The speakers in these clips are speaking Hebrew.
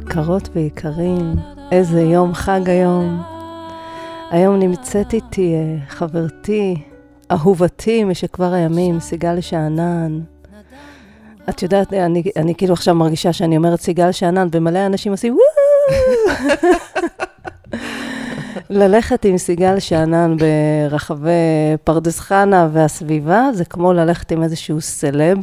יקרות ויקרים, איזה יום חג היום. היום נמצאת איתי אה, חברתי, אהובתי משכבר הימים, סיגל שאנן. את יודעת, אני, אני כאילו עכשיו מרגישה שאני אומרת סיגל שאנן, ומלא אנשים עושים וואו! ללכת עם סיגל שאנן ברחבי פרדס חנה והסביבה, זה כמו ללכת עם איזשהו סלב.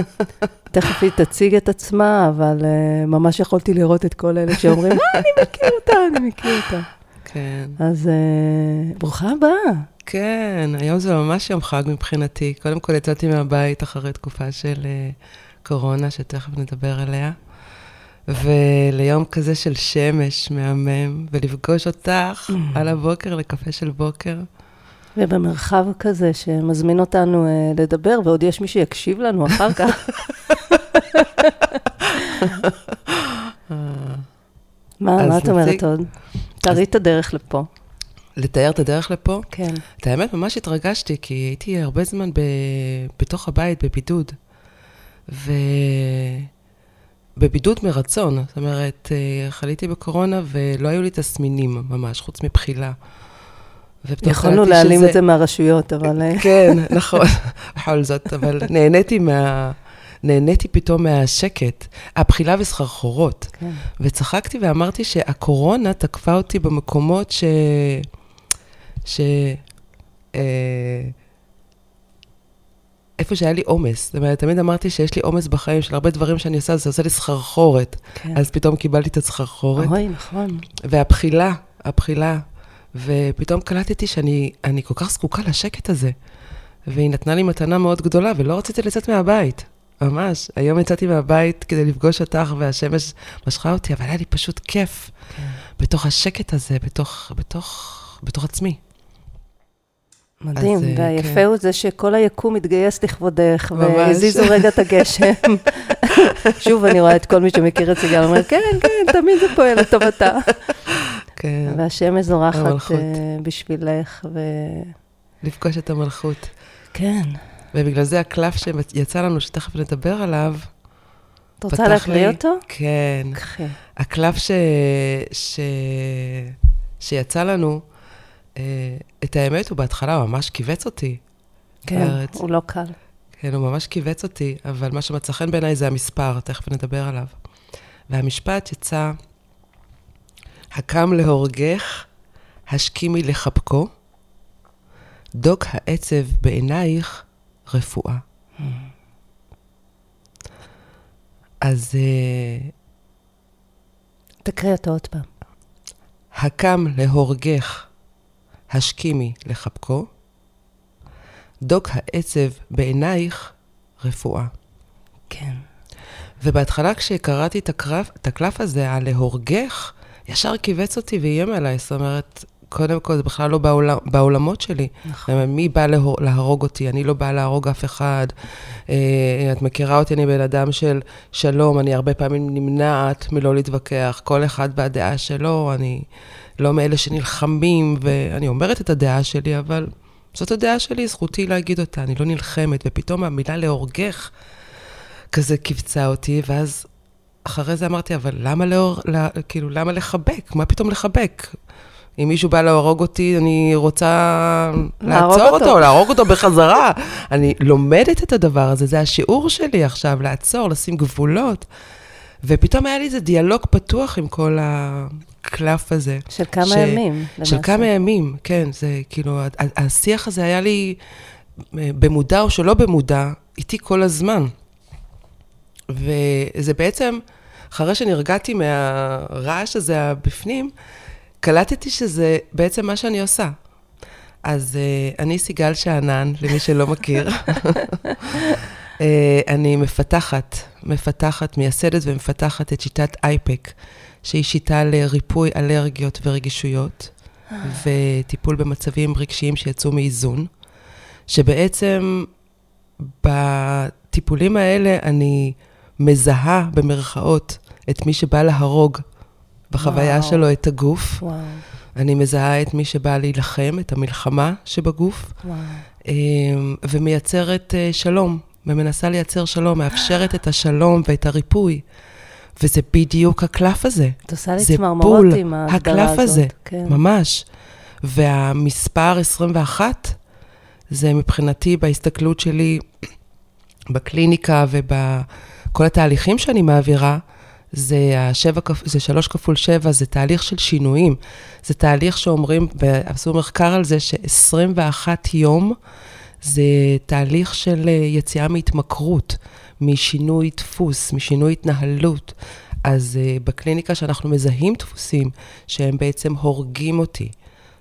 תכף היא תציג את עצמה, אבל uh, ממש יכולתי לראות את כל אלה שאומרים, אה, אני מכיר אותה, אני מכיר אותה. כן. אז uh, ברוכה הבאה. כן, היום זה ממש יום חג מבחינתי. קודם כל יצאתי מהבית אחרי תקופה של uh, קורונה, שתכף נדבר עליה. וליום כזה של שמש מהמם, ולפגוש אותך mm. על הבוקר לקפה של בוקר. ובמרחב כזה שמזמין אותנו uh, לדבר, ועוד יש מי שיקשיב לנו אחר כך. מה, מה את אומרת עוד? תארי את הדרך לפה. לתאר את הדרך לפה? כן. את האמת, ממש התרגשתי, כי הייתי הרבה זמן ב... בתוך הבית, בבידוד. ו... בבידוד מרצון, זאת אומרת, אה, חליתי בקורונה ולא היו לי תסמינים ממש, חוץ מבחילה. יכולנו להעלים שזה... את זה מהרשויות, אבל... אה, כן, נכון, בכל זאת, אבל נהניתי מה... נהניתי פתאום מהשקט, הבחילה וסחרחורות. כן. וצחקתי ואמרתי שהקורונה תקפה אותי במקומות ש... ש... אה... איפה שהיה לי עומס. זאת אומרת, תמיד אמרתי שיש לי עומס בחיים של הרבה דברים שאני עושה, זה עושה לי סחרחורת. כן. אז פתאום קיבלתי את הסחרחורת. אוי, נכון. והבחילה, הבחילה. ופתאום קלטתי שאני כל כך זקוקה לשקט הזה. והיא נתנה לי מתנה מאוד גדולה, ולא רציתי לצאת מהבית. ממש. היום יצאתי מהבית כדי לפגוש אותך, והשמש משכה אותי, אבל היה לי פשוט כיף. כן. בתוך השקט הזה, בתוך, בתוך, בתוך עצמי. מדהים, אז, אה, והיפה כן. הוא זה שכל היקום מתגייס לכבודך, והזיזו רגע את הגשם. שוב, אני רואה את כל מי שמכיר את סיגל, אומר, כן, כן, תמיד זה פועל לטובתה. כן. והשמש זורחת uh, בשבילך, ו... לפגוש את המלכות. כן. ובגלל זה הקלף שיצא לנו, שתכף נדבר עליו, את רוצה להקריא אותו? כן. קחי. הקלף ש... ש... שיצא לנו, אה, את האמת, הוא בהתחלה ממש כיווץ אותי. כן, בארץ. הוא לא קל. כן, הוא ממש כיווץ אותי, אבל מה שמצא חן בעיניי זה המספר, תכף נדבר עליו. והמשפט יצא, הקם להורגך, השכימי לחבקו, דוק העצב בעינייך, רפואה. Mm. אז... אה, תקריא אותו עוד פעם. הקם להורגך, השכימי לחבקו, דוק העצב בעינייך רפואה. כן. ובהתחלה כשקראתי את, הקרב, את הקלף הזה, הלהורגך, ישר כיווץ אותי ואיים עליי. זאת אומרת, קודם כל, זה בכלל לא בעולם, בעולמות שלי. נכון. מי בא להור, להרוג אותי? אני לא באה להרוג אף אחד. אה, את מכירה אותי, אני בן אדם של שלום, אני הרבה פעמים נמנעת מלא להתווכח. כל אחד והדעה שלו, אני לא מאלה שנלחמים, ואני אומרת את הדעה שלי, אבל זאת הדעה שלי, זכותי להגיד אותה, אני לא נלחמת. ופתאום המילה להורגך כזה קיבצה אותי, ואז אחרי זה אמרתי, אבל למה לאור, לה, כאילו, למה לחבק? מה פתאום לחבק? אם מישהו בא להרוג אותי, אני רוצה לעצור אותו, אותו, להרוג אותו בחזרה. אני לומדת את הדבר הזה, זה השיעור שלי עכשיו, לעצור, לשים גבולות. ופתאום היה לי איזה דיאלוג פתוח עם כל הקלף הזה. של כמה ש... ימים. של כמה ימים, כן. זה כאילו, השיח הזה היה לי, אה, במודע או שלא במודע, איתי כל הזמן. וזה בעצם, אחרי שנרגעתי מהרעש הזה הבפנים, קלטתי שזה בעצם מה שאני עושה. אז uh, אני סיגל שאנן, למי שלא מכיר. uh, אני מפתחת, מפתחת, מייסדת ומפתחת את שיטת אייפק, שהיא שיטה לריפוי אלרגיות ורגישויות, וטיפול במצבים רגשיים שיצאו מאיזון, שבעצם בטיפולים האלה אני מזהה, במרכאות, את מי שבא להרוג בחוויה וואו. שלו את הגוף. וואו. אני מזהה את מי שבא להילחם, את המלחמה שבגוף, וואו. אמ, ומייצרת אה, שלום, ומנסה לייצר שלום, מאפשרת את השלום ואת הריפוי. וזה בדיוק הקלף הזה. את עושה לי זה צמרמורות בול עם ההגדרה הזאת. הקלף הזה, כן. ממש. והמספר 21, זה מבחינתי, בהסתכלות שלי בקליניקה ובכל התהליכים שאני מעבירה, זה, השבע, זה שלוש כפול שבע, זה תהליך של שינויים. זה תהליך שאומרים, עשו מחקר על זה, ש-21 יום זה תהליך של אה, יציאה מהתמכרות, משינוי דפוס, משינוי התנהלות. אז uh, בקליניקה שאנחנו מזהים דפוסים שהם בעצם הורגים אותי,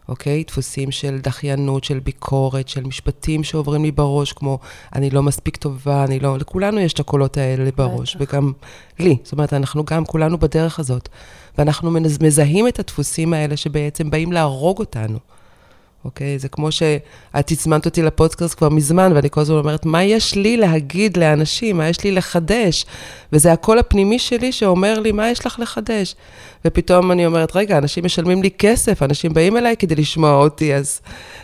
אוקיי? דפוסים של דחיינות, של ביקורת, של משפטים שעוברים לי בראש, כמו אני לא מספיק טובה, אני לא... לכולנו יש את הקולות האלה בראש. וגם לי. זאת אומרת, אנחנו גם כולנו בדרך הזאת. ואנחנו מזהים את הדפוסים האלה שבעצם באים להרוג אותנו. אוקיי? זה כמו שאת הזמנת אותי לפודקאסט כבר מזמן, ואני כל הזמן אומרת, מה יש לי להגיד לאנשים? מה יש לי לחדש? וזה הקול הפנימי שלי שאומר לי, מה יש לך לחדש? ופתאום אני אומרת, רגע, אנשים משלמים לי כסף, אנשים באים אליי כדי לשמוע אותי, אז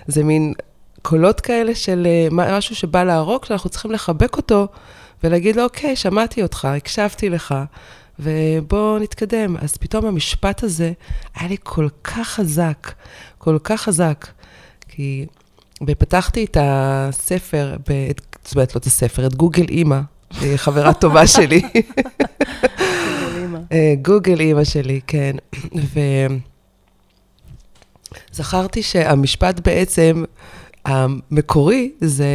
זה מין קולות כאלה של אה, משהו שבא להרוג, שאנחנו צריכים לחבק אותו ולהגיד לו, אוקיי, שמעתי אותך, הקשבתי לך. ובואו נתקדם. אז פתאום המשפט הזה היה לי כל כך חזק, כל כך חזק. כי ופתחתי את הספר, ב, זאת אומרת, לא את הספר, את גוגל אימא, היא חברה טובה שלי. אה, גוגל אימא שלי, כן. וזכרתי שהמשפט בעצם, המקורי, זה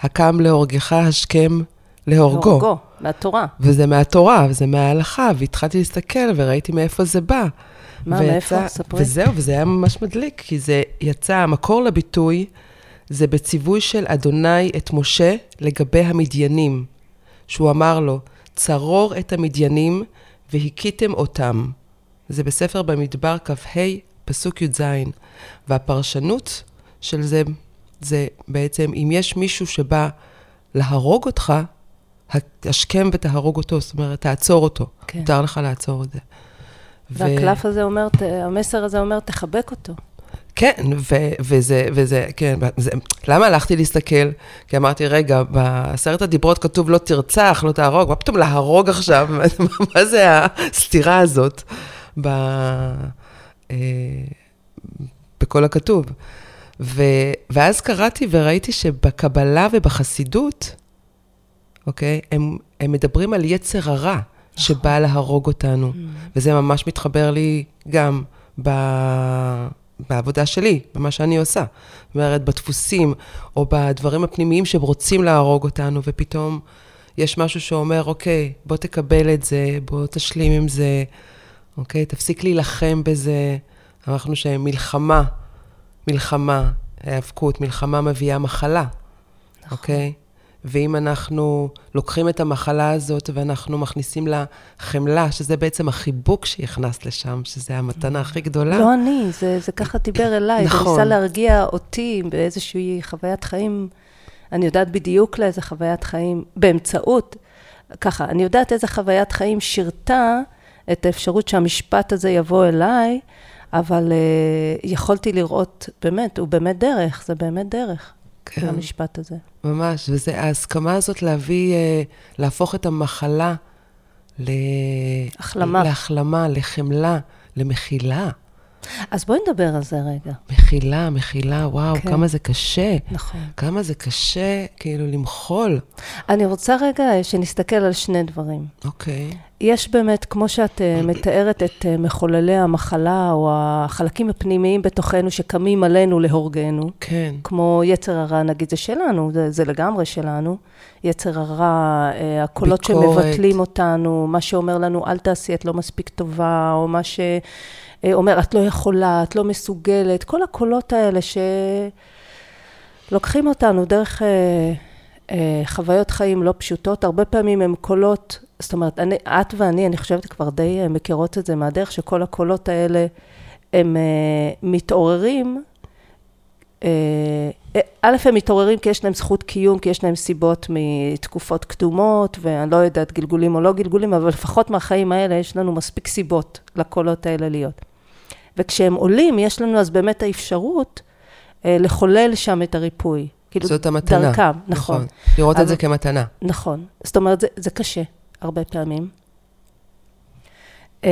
הקם להורגך, השכם להורגו. הורגו, מהתורה. וזה מהתורה, וזה מההלכה, והתחלתי להסתכל וראיתי מאיפה זה בא. מה, ויצא- מאיפה? ספרי. וזהו, וזה היה ממש מדליק, כי זה יצא, המקור לביטוי זה בציווי של אדוני את משה לגבי המדיינים, שהוא אמר לו, צרור את המדיינים והכיתם אותם. זה בספר במדבר כ"ה, פסוק י"ז. והפרשנות של זה, זה בעצם, אם יש מישהו שבא להרוג אותך, השכם ותהרוג אותו, זאת אומרת, תעצור אותו. כן. מותר לך לעצור את זה. והקלף הזה אומר, המסר הזה אומר, תחבק אותו. כן, ו- וזה, וזה, כן, זה, למה הלכתי להסתכל? כי אמרתי, רגע, בעשרת הדיברות כתוב לא תרצח, לא תהרוג, מה פתאום להרוג עכשיו? מה- מה זה הסתירה הזאת ב, אה, בכל הכתוב? ו, ואז קראתי וראיתי שבקבלה ובחסידות, אוקיי, הם, הם מדברים על יצר הרע שבא להרוג אותנו, וזה ממש מתחבר לי גם ב... בעבודה שלי, במה שאני עושה. זאת אומרת, בדפוסים, או בדברים הפנימיים שהם רוצים להרוג אותנו, ופתאום יש משהו שאומר, אוקיי, בוא תקבל את זה, בוא תשלים עם זה, אוקיי, תפסיק להילחם בזה. אמרנו שמלחמה, מלחמה, היאבקות, מלחמה מביאה מחלה, אוקיי? ואם אנחנו לוקחים את המחלה הזאת ואנחנו מכניסים לה חמלה, שזה בעצם החיבוק שהכנסת לשם, שזה המתנה הכי גדולה. לא אני, זה, זה ככה דיבר אליי. נכון. זה ניסה להרגיע אותי באיזושהי חוויית חיים. אני יודעת בדיוק לאיזה חוויית חיים, באמצעות, ככה, אני יודעת איזה חוויית חיים שירתה את האפשרות שהמשפט הזה יבוא אליי, אבל uh, יכולתי לראות, באמת, הוא באמת דרך, זה באמת דרך, כן. המשפט הזה. ממש, וזה ההסכמה הזאת להביא, אה, להפוך את המחלה ל... החלמה. להחלמה, לחמלה, למחילה. אז בואי נדבר על זה רגע. מחילה, מחילה, וואו, כן. כמה זה קשה. נכון. כמה זה קשה, כאילו, למחול. אני רוצה רגע שנסתכל על שני דברים. אוקיי. יש באמת, כמו שאת אה, מתארת את אה, מחוללי המחלה, או החלקים הפנימיים בתוכנו שקמים עלינו להורגנו, כן. כמו יצר הרע, נגיד, זה שלנו, זה, זה לגמרי שלנו. יצר הרע, אה, הקולות ביקורת. שמבטלים אותנו, מה שאומר לנו, אל תעשי, את לא מספיק טובה, או מה שאומר, את לא יכולה, את לא מסוגלת, כל הקולות האלה שלוקחים אותנו דרך... אה, אה, חוויות חיים לא פשוטות, הרבה פעמים הם קולות, זאת אומרת, אני, את ואני, אני חושבת כבר די אה, מכירות את זה מהדרך, שכל הקולות האלה הם אה, מתעוררים, אה, אה, א', הם מתעוררים כי יש להם זכות קיום, כי יש להם סיבות מתקופות קדומות, ואני לא יודעת גלגולים או לא גלגולים, אבל לפחות מהחיים האלה יש לנו מספיק סיבות לקולות האלה להיות. וכשהם עולים, יש לנו אז באמת האפשרות אה, לחולל שם את הריפוי. כאילו, זאת המתנה. דרכם, נכון. לראות את אבל- זה כמתנה. נכון. זאת אומרת, זה, זה קשה, הרבה פעמים. אה,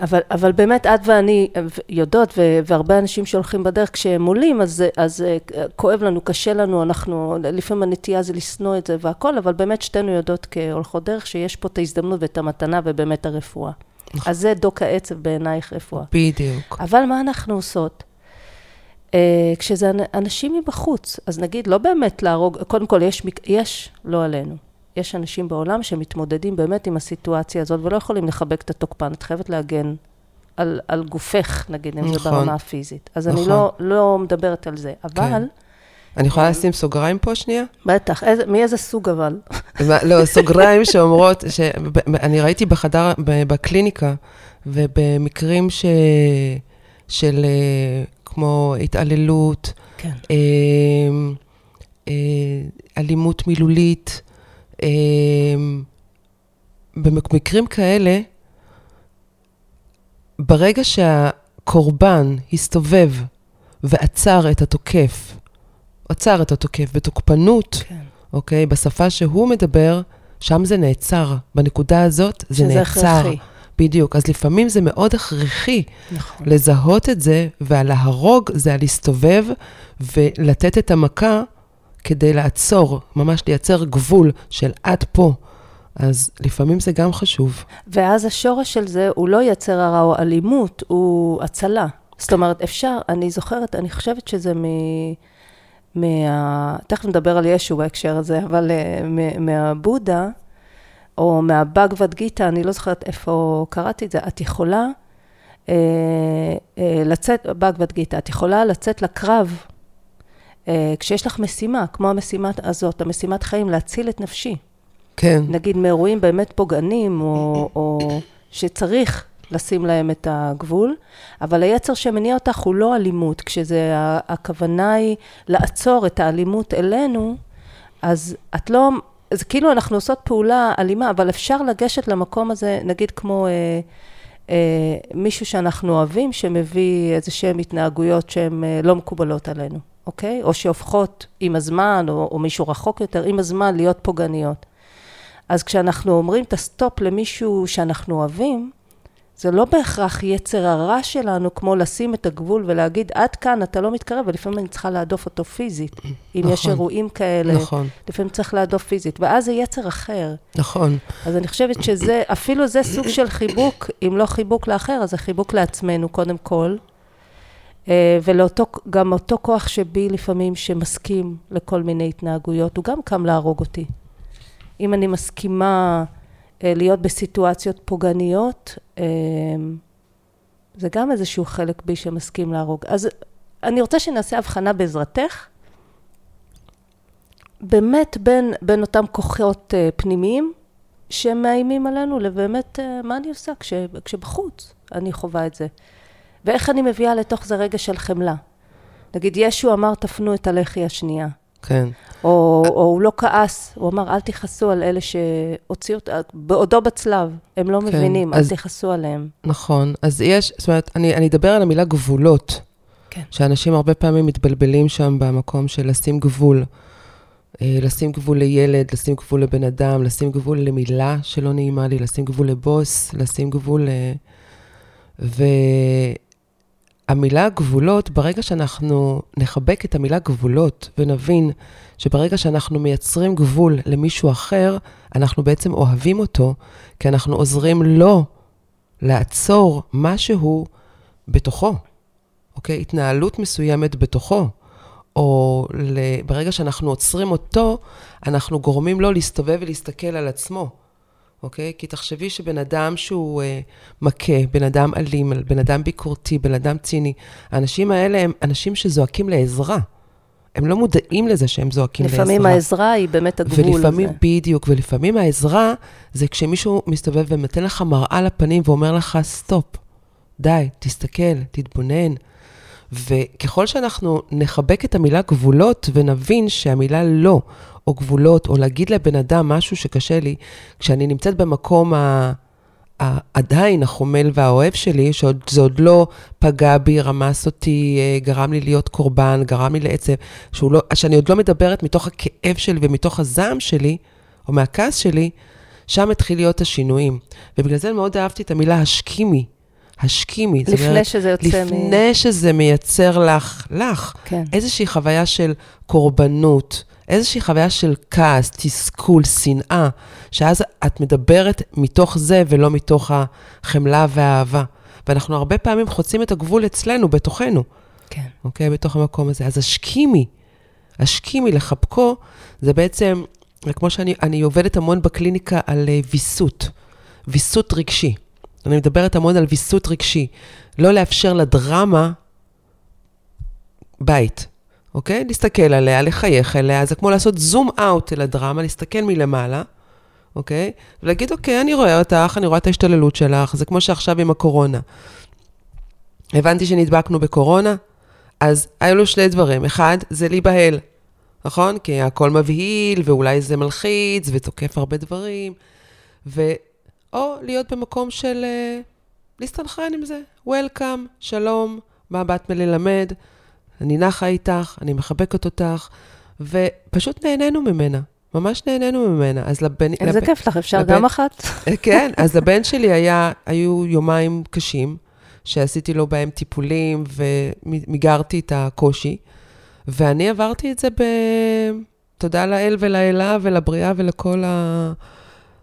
אבל, אבל באמת את ואני יודעות, והרבה אנשים שהולכים בדרך כשהם עולים, אז, אז אה, כואב לנו, קשה לנו, אנחנו, לפעמים הנטייה זה לשנוא את זה והכל, אבל באמת שתינו יודעות כהולכות דרך שיש פה את ההזדמנות ואת המתנה ובאמת הרפואה. נכון. אז זה דוק העצב בעינייך רפואה. בדיוק. אבל מה אנחנו עושות? אה, כשזה אנשים מבחוץ, אז נגיד, לא באמת להרוג, קודם כל יש, יש, לא עלינו, יש אנשים בעולם שמתמודדים באמת עם הסיטואציה הזאת ולא יכולים לחבק את התוקפן, את חייבת להגן על, על גופך, נגיד, אם נכון. זה ברמה הפיזית. אז נכון. אני לא, לא מדברת על זה, אבל... כן. אני יכולה לשים סוגריים פה שנייה? בטח, איזה, מאיזה סוג אבל? לא, סוגריים שאומרות. אני ראיתי בחדר, בקליניקה, ובמקרים ש... של אה, כמו התעללות, כן. אה, אה, אלימות מילולית, אה, במקרים כאלה, ברגע שהקורבן הסתובב ועצר את התוקף, עצר את התוקף בתוקפנות, כן. אוקיי? בשפה שהוא מדבר, שם זה נעצר. בנקודה הזאת זה נעצר. שזה הכרחי. בדיוק. אז לפעמים זה מאוד הכרחי נכון. לזהות את זה, והלהרוג זה הלהסתובב ולתת את המכה כדי לעצור, ממש לייצר גבול של עד פה. אז לפעמים זה גם חשוב. ואז השורש של זה הוא לא יצר הרע או אלימות, הוא הצלה. זאת אומרת, אפשר, אני זוכרת, אני חושבת שזה מ... מה... תכף נדבר על ישו בהקשר הזה, אבל uh, מהבודה, או מהבגבד גיטה, אני לא זוכרת איפה קראתי את זה, את יכולה uh, uh, לצאת, בגבד גיטה, את יכולה לצאת לקרב uh, כשיש לך משימה, כמו המשימה הזאת, המשימת חיים, להציל את נפשי. כן. נגיד מאירועים באמת פוגענים, או, או שצריך לשים להם את הגבול, אבל היצר שמניע אותך הוא לא אלימות, כשזה, הכוונה היא לעצור את האלימות אלינו, אז את לא, זה כאילו אנחנו עושות פעולה אלימה, אבל אפשר לגשת למקום הזה, נגיד כמו אה, אה, מישהו שאנחנו אוהבים, שמביא איזה שהן התנהגויות שהן אה, לא מקובלות עלינו, אוקיי? או שהופכות עם הזמן, או, או מישהו רחוק יותר, עם הזמן להיות פוגעניות. אז כשאנחנו אומרים את הסטופ למישהו שאנחנו אוהבים, זה לא בהכרח יצר הרע שלנו, כמו לשים את הגבול ולהגיד, עד כאן אתה לא מתקרב, ולפעמים אני צריכה להדוף אותו פיזית. אם נכון, יש אירועים כאלה, נכון. לפעמים צריך להדוף פיזית, ואז זה יצר אחר. נכון. אז אני חושבת שזה, אפילו זה סוג של חיבוק, אם לא חיבוק לאחר, אז זה חיבוק לעצמנו, קודם כל. אה, ולאותו, גם אותו כוח שבי לפעמים, שמסכים לכל מיני התנהגויות, הוא גם קם להרוג אותי. אם אני מסכימה להיות בסיטואציות פוגעניות, אה, זה גם איזשהו חלק בי שמסכים להרוג. אז אני רוצה שנעשה הבחנה בעזרתך, באמת בין, בין אותם כוחות אה, פנימיים שמאיימים עלינו, לבאמת מה אני עושה כש, כשבחוץ אני חווה את זה. ואיך אני מביאה לתוך זה רגע של חמלה. נגיד, ישו אמר, תפנו את הלחי השנייה. כן. או, או הוא לא כעס, הוא אמר, אל תכעסו על אלה שהוציאו, בעודו בצלב, הם לא כן, מבינים, אז, אל תכעסו עליהם. נכון, אז יש, זאת אומרת, אני, אני אדבר על המילה גבולות. כן. שאנשים הרבה פעמים מתבלבלים שם במקום של לשים גבול. אה, לשים גבול לילד, לשים גבול לבן אדם, לשים גבול למילה שלא נעימה לי, לשים גבול לבוס, לשים גבול ל... ו... המילה גבולות, ברגע שאנחנו נחבק את המילה גבולות ונבין שברגע שאנחנו מייצרים גבול למישהו אחר, אנחנו בעצם אוהבים אותו, כי אנחנו עוזרים לו לעצור משהו בתוכו, אוקיי? התנהלות מסוימת בתוכו. או ברגע שאנחנו עוצרים אותו, אנחנו גורמים לו להסתובב ולהסתכל על עצמו. אוקיי? כי תחשבי שבן אדם שהוא אה, מכה, בן אדם אלים, בן אדם ביקורתי, בן אדם ציני, האנשים האלה הם אנשים שזועקים לעזרה. הם לא מודעים לזה שהם זועקים לעזרה. לפעמים העזרה היא באמת הגבול. ולפעמים, בדיוק, ולפעמים העזרה זה כשמישהו מסתובב ונותן לך מראה לפנים ואומר לך, סטופ, די, תסתכל, תתבונן. וככל שאנחנו נחבק את המילה גבולות ונבין שהמילה לא, או גבולות, או להגיד לבן אדם משהו שקשה לי, כשאני נמצאת במקום ה... עדיין החומל והאוהב שלי, שזה עוד לא פגע בי, רמס אותי, אה, גרם לי להיות קורבן, גרם לי לעצב, לא, שאני עוד לא מדברת מתוך הכאב שלי ומתוך הזעם שלי, או מהכעס שלי, שם התחיל להיות השינויים. ובגלל זה מאוד אהבתי את המילה השקימי. השקימי. זאת לפני אומרת, שזה יוצא מ... לפני שזה מייצר לך, לך, כן. איזושהי חוויה של קורבנות, איזושהי חוויה של כעס, תסכול, שנאה, שאז את מדברת מתוך זה ולא מתוך החמלה והאהבה. ואנחנו הרבה פעמים חוצים את הגבול אצלנו, בתוכנו, כן. אוקיי? בתוך המקום הזה. אז השקימי, השקימי לחבקו, זה בעצם, כמו שאני אני עובדת המון בקליניקה על אה, ויסות, ויסות רגשי. אני מדברת המון על ויסות רגשי. לא לאפשר לדרמה בית, אוקיי? להסתכל עליה, לחייך אליה, זה כמו לעשות זום אאוט אל הדרמה, להסתכל מלמעלה, אוקיי? ולהגיד, אוקיי, אני רואה אותך, אני רואה את ההשתוללות שלך, זה כמו שעכשיו עם הקורונה. הבנתי שנדבקנו בקורונה, אז היו שני דברים. אחד, זה להיבהל, נכון? כי הכל מבהיל, ואולי זה מלחיץ, ותוקף הרבה דברים, ו... או להיות במקום של uh, להסתנכרן עם זה. Welcome, שלום, מה באת מללמד? אני נחה איתך, אני מחבקת אותך, ופשוט נהנינו ממנה. ממש נהנינו ממנה. אז לבן... איזה לב... כיף לך, אפשר לבן- גם אחת? כן, אז לבן שלי היה, היו יומיים קשים, שעשיתי לו בהם טיפולים ומיגרתי את הקושי, ואני עברתי את זה ב... תודה לאל ולאלה ולבריאה ולכל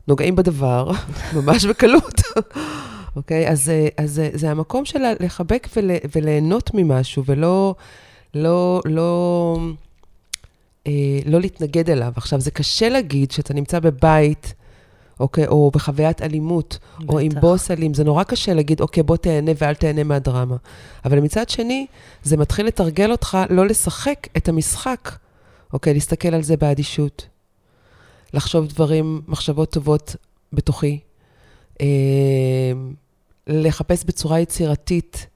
הנוגעים בדבר, ממש בקלות. אוקיי? אז, אה, אז זה- זה המקום של לחבק ול, וליהנות ממשהו, ולא לא, לא, אה, לא להתנגד אליו. עכשיו, זה קשה להגיד שאתה נמצא בבית, אוקיי, או בחוויית אלימות, או עם בטח. בוס אלים, זה נורא קשה להגיד, אוקיי, בוא תהנה ואל תהנה מהדרמה. אבל מצד שני, זה מתחיל לתרגל אותך לא לשחק את המשחק, אוקיי, להסתכל על זה באדישות, לחשוב דברים, מחשבות טובות בתוכי, אה, לחפש בצורה יצירתית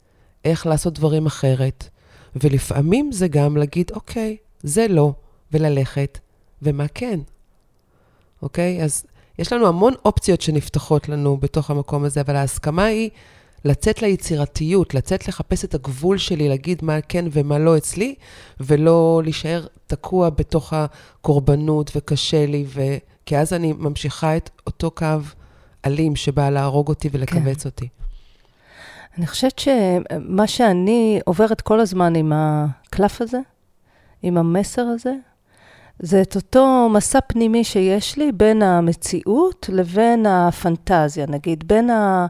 איך לעשות דברים אחרת, ולפעמים זה גם להגיד, אוקיי, זה לא, וללכת, ומה כן, אוקיי? אז יש לנו המון אופציות שנפתחות לנו בתוך המקום הזה, אבל ההסכמה היא לצאת ליצירתיות, לצאת לחפש את הגבול שלי, להגיד מה כן ומה לא אצלי, ולא להישאר תקוע בתוך הקורבנות וקשה לי, ו... כי אז אני ממשיכה את אותו קו אלים שבא להרוג אותי ולכווץ אותי. אני חושבת שמה שאני עוברת כל הזמן עם הקלף הזה, עם המסר הזה, זה את אותו מסע פנימי שיש לי בין המציאות לבין הפנטזיה, נגיד, בין ה...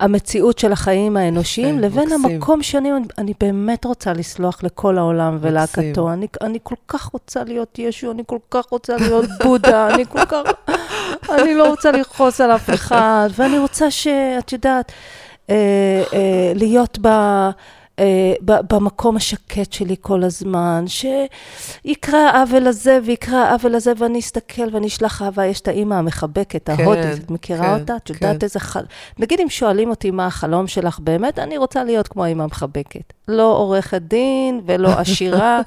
המציאות של החיים האנושיים, כן, לבין מקסים. המקום שאני אני באמת רוצה לסלוח לכל העולם ולהקתו. אני, אני כל כך רוצה להיות ישו, אני כל כך רוצה להיות בודה, אני כל כך... אני לא רוצה לכעוס על אף אחד, ואני רוצה ש... את יודעת, אה, אה, להיות ב... אה, במקום השקט שלי כל הזמן, שיקרה העוול הזה ויקרה העוול הזה, ואני אסתכל ואני אשלח אהבה. יש את האימא המחבקת, ההודית, את מכירה כן, אותה? את יודעת כן. איזה חל... נגיד אם שואלים אותי מה החלום שלך באמת, אני רוצה להיות כמו האימא המחבקת. לא עורכת דין ולא עשירה.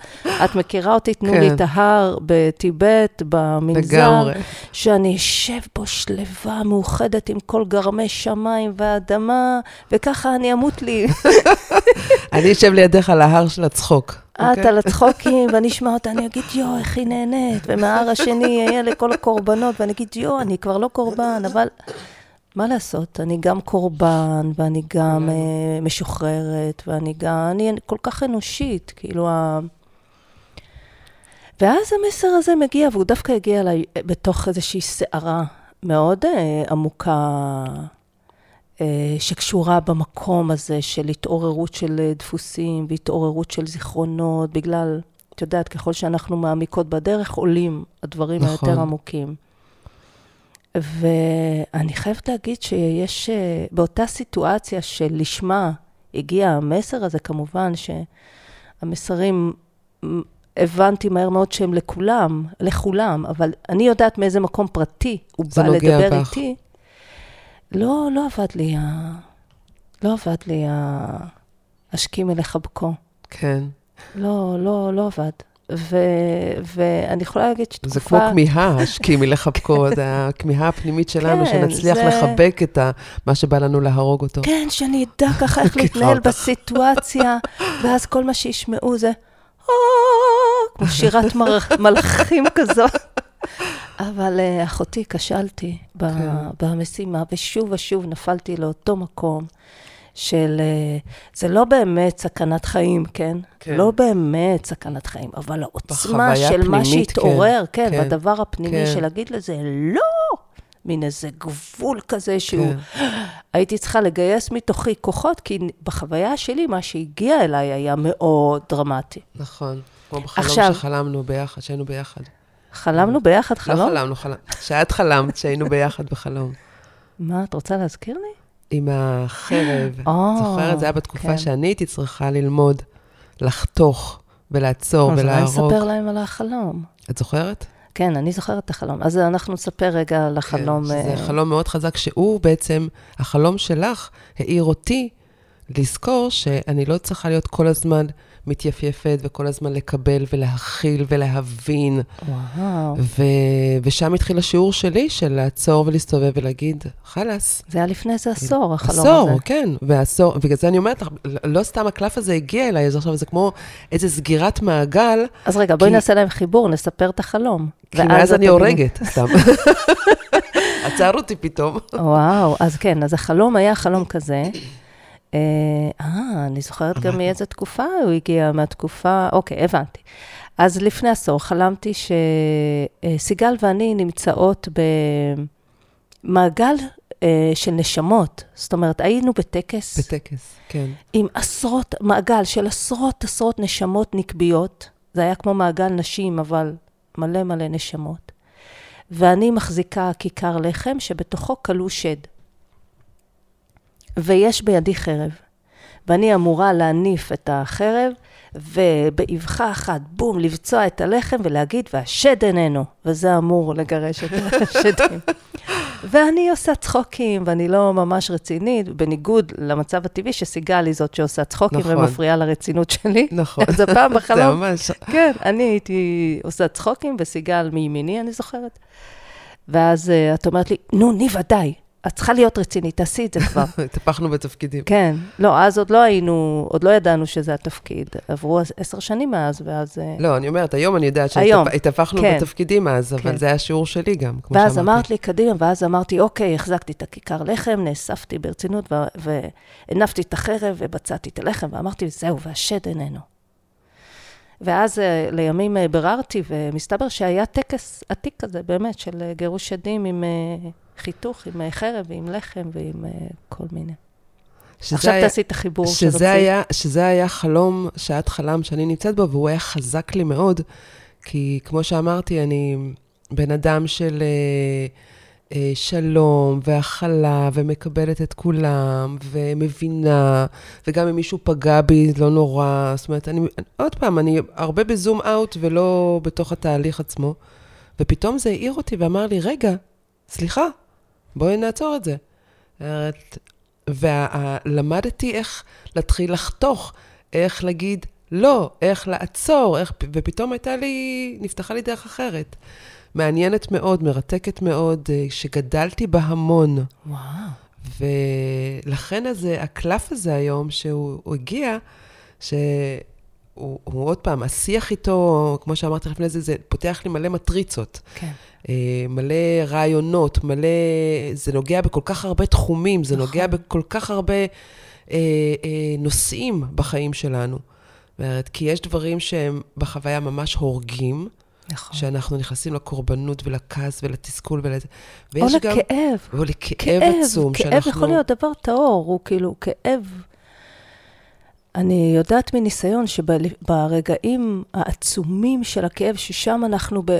את מכירה אותי, תנו לי כן. את ההר בטיבט, במנזר. לגמרי. שאני אשב בו שלווה, מאוחדת עם כל גרמי שמיים ואדמה, וככה אני אמות לי. אני אשב לידך על ההר של הצחוק. את אוקיי? על הצחוקים, ואני אשמע אותה, אני אגיד, יואו, איך היא נהנית, ומההר השני יהיה לכל הקורבנות, ואני אגיד, יואו, אני כבר לא קורבן, אבל מה לעשות, אני גם קורבן, ואני גם אה, משוחררת, ואני גם, אני כל כך אנושית, כאילו, ה... ואז המסר הזה מגיע, והוא דווקא הגיע אליי בתוך איזושהי סערה מאוד אה, עמוקה, אה, שקשורה במקום הזה של התעוררות של אה, דפוסים והתעוררות של זיכרונות, בגלל, את יודעת, ככל שאנחנו מעמיקות בדרך, עולים הדברים נכון. היותר עמוקים. ואני חייבת להגיד שיש, אה, באותה סיטואציה שלשמה הגיע המסר הזה, כמובן שהמסרים, הבנתי מהר מאוד שהם לכולם, לכולם, אבל אני יודעת מאיזה מקום פרטי הוא זה בא נוגע לדבר בך. איתי. לא, לא עבד לי ה... לא עבד לי ה... השכימי לחבקו. כן. לא, לא, לא עבד. ו... ואני יכולה להגיד שתקופה... זה כמו כמיהה, השכימי לחבקו, זה הכמיהה הפנימית שלנו, כן, שנצליח זה- לחבק את ה- מה שבא לנו להרוג אותו. כן, שאני אדע ככה איך להתנהל. בסיטואציה, ואז כל מה שישמעו זה, "אה", כמו שירת מלאכים כזאת. אבל uh, אחותי, כשלתי כן. במשימה, ושוב ושוב נפלתי לאותו מקום של... uh, זה לא באמת סכנת חיים, כן? כן. לא באמת סכנת חיים, אבל העוצמה של מה הפנימית, שהתעורר, כן, כן, כן, בדבר הפנימי כן. של להגיד לזה, לא! מין איזה גבול כזה שהוא... כן. הייתי צריכה לגייס מתוכי כוחות, כי בחוויה שלי, מה שהגיע אליי היה מאוד דרמטי. נכון. כמו בחלום עכשיו- שחלמנו ביחד, שהיינו ביחד. חלמנו ביחד לא חלום? חלמנו, חלם. שאת חלמת שהיינו ביחד בחלום. מה, את רוצה להזכיר לי? עם החרב. או, זוכרת? זה היה בתקופה כן. שאני הייתי צריכה ללמוד, לחתוך ולעצור אז אולי ולהרוג. נספר להם על החלום. את זוכרת? כן, אני זוכרת את החלום. אז אנחנו נספר רגע על החלום. כן, שזה אה, חלום מאוד חזק, שהוא בעצם, החלום שלך העיר אותי לזכור שאני לא צריכה להיות כל הזמן מתייפייפת וכל הזמן לקבל ולהכיל ולהבין. וואו. ו... ושם התחיל השיעור שלי של לעצור ולהסתובב ולהגיד, חלאס. זה היה לפני איזה עשור, החלום עשור, הזה. כן, ועשור, בגלל זה אני אומרת לך, לא סתם הקלף הזה הגיע אליי, אז עכשיו זה כמו איזה סגירת מעגל, אז רגע, בואי כי- נעשה להם חיבור, נספר את החלום. כי מאז אני. הורגת, סתם. עצר אותי פתאום. וואו, אז כן, אז החלום היה חלום כזה. אה, אה, אני זוכרת גם מאיזה תקופה הוא הגיע, מהתקופה, אוקיי, הבנתי. אז לפני עשור חלמתי שסיגל ואני נמצאות במעגל אה, של נשמות. זאת אומרת, היינו בטקס בטקס, כן. עם עשרות, מעגל של עשרות עשרות נשמות נקביות. זה היה כמו מעגל נשים, אבל מלא מלא נשמות. ואני מחזיקה כיכר לחם שבתוכו כלוא שד. ויש בידי חרב. ואני אמורה להניף את החרב, ובאבחה אחת, בום, לבצוע את הלחם ולהגיד, והשד איננו. וזה אמור לגרש את השדים. ואני עושה צחוקים, ואני לא ממש רצינית, בניגוד למצב הטבעי שסיגל היא זאת שעושה צחוקים נכון. ומפריעה לרצינות שלי. נכון. זה בחלום, ממש... כן, אני הייתי עושה צחוקים, וסיגל מימיני, אני זוכרת. ואז uh, את אומרת לי, נו, ניבה, די, את צריכה להיות רצינית, תעשי את זה כבר. התהפכנו בתפקידים. כן, לא, אז עוד לא היינו, עוד לא ידענו שזה התפקיד. עברו עשר שנים מאז, ואז... אה, לא, אני אומרת, היום אני יודעת שהתהפכנו כן. בתפקידים אז, כן. אבל זה היה שיעור שלי גם, כמו ואז שאמרתי. אמרת לי, קדימה, ואז אמרתי, אוקיי, החזקתי את הכיכר לחם, נאספתי ברצינות, והנפתי את החרב ובצעתי את הלחם, ואמרתי, זהו, והשד איננו. ואז אה, לימים אה, ביררתי, ומסתבר שהיה טקס עתיק כזה, באמת, של גירוש שדים עם חיתוך, עם אה, חרב ועם לחם ועם אה, כל מיני. עכשיו היה- תעשי את החיבור שרצית. שזה היה, שזה היה חלום שאת חלמת שאני נמצאת בו, והוא היה חזק לי מאוד, כי כמו שאמרתי, אני בן אדם של אה, אה, שלום והכלה, ומקבלת את כולם, ומבינה, וגם אם מישהו פגע בי, לא נורא. זאת אומרת, אני, עוד פעם, אני הרבה בזום אאוט ולא בתוך התהליך עצמו, ופתאום זה העיר אותי ואמר לי, רגע, סליחה, בואי נעצור את זה. ולמדתי איך להתחיל לחתוך, איך להגיד לא, איך לעצור, איך, ופתאום הייתה לי, נפתחה לי דרך אחרת. מעניינת מאוד, מרתקת מאוד, אה, שגדלתי בה המון. וואו. ולכן הזה, הקלף הזה היום, שהוא הוא הגיע, שהוא הוא עוד פעם, השיח איתו, כמו שאמרתי לפני זה, זה פותח לי מלא מטריצות. כן. אה, מלא רעיונות, מלא... זה נוגע בכל כך הרבה תחומים, זה נכון. נוגע בכל כך הרבה אה, אה, נושאים בחיים שלנו. אומרת, כי יש דברים שהם בחוויה ממש הורגים, נכון. שאנחנו נכנסים לקורבנות ולכעס ולתסכול ולזה. או ויש גם... לכאב. או לכאב עצום, כאב שאנחנו... יכול להיות דבר טהור, הוא כאילו כאב. אני יודעת מניסיון שברגעים העצומים של הכאב, ששם אנחנו ב...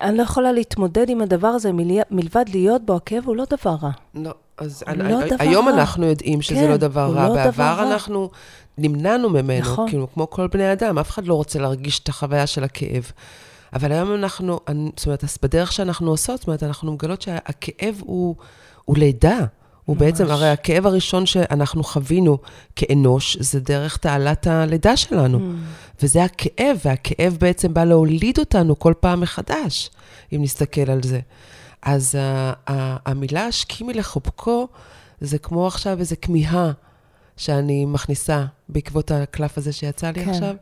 אני לא יכולה להתמודד עם הדבר הזה מלבד להיות בו, הכאב הוא לא דבר רע. לא, אז לא אני, דבר היום רע. אנחנו יודעים שזה כן, לא דבר רע. לא דבר בעבר רע. אנחנו נמנענו ממנו, נכון. כאילו, כמו כל בני אדם, אף אחד לא רוצה להרגיש את החוויה של הכאב. אבל היום אנחנו, זאת אומרת, בדרך שאנחנו עושות, זאת אומרת, אנחנו מגלות שהכאב הוא, הוא לידה. הוא ממש. בעצם, הרי הכאב הראשון שאנחנו חווינו כאנוש, זה דרך תעלת הלידה שלנו. וזה הכאב, והכאב בעצם בא להוליד אותנו כל פעם מחדש, אם נסתכל על זה. אז ה- ה- המילה השכימי לחובקו, זה כמו עכשיו איזו כמיהה שאני מכניסה בעקבות הקלף הזה שיצא לי כן. עכשיו,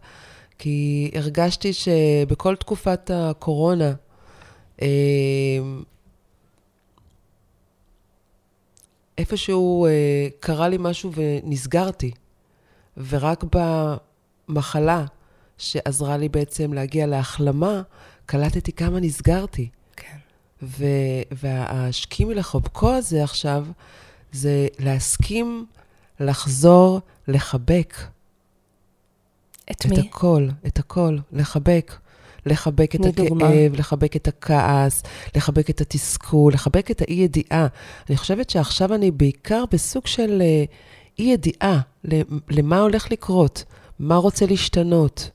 כי הרגשתי שבכל תקופת הקורונה, אה, איפשהו אה, קרה לי משהו ונסגרתי, ורק במחלה שעזרה לי בעצם להגיע להחלמה, קלטתי כמה נסגרתי. כן. והשקימי לחובקו הזה עכשיו, זה להסכים לחזור לחבק. את את מי? הכל, את הכל, לחבק. לחבק את תני דוגמה. הכאב, לחבק את הכעס, לחבק את התסכול, לחבק את האי-ידיעה. אני חושבת שעכשיו אני בעיקר בסוג של אה, אי-ידיעה למה הולך לקרות, מה רוצה להשתנות,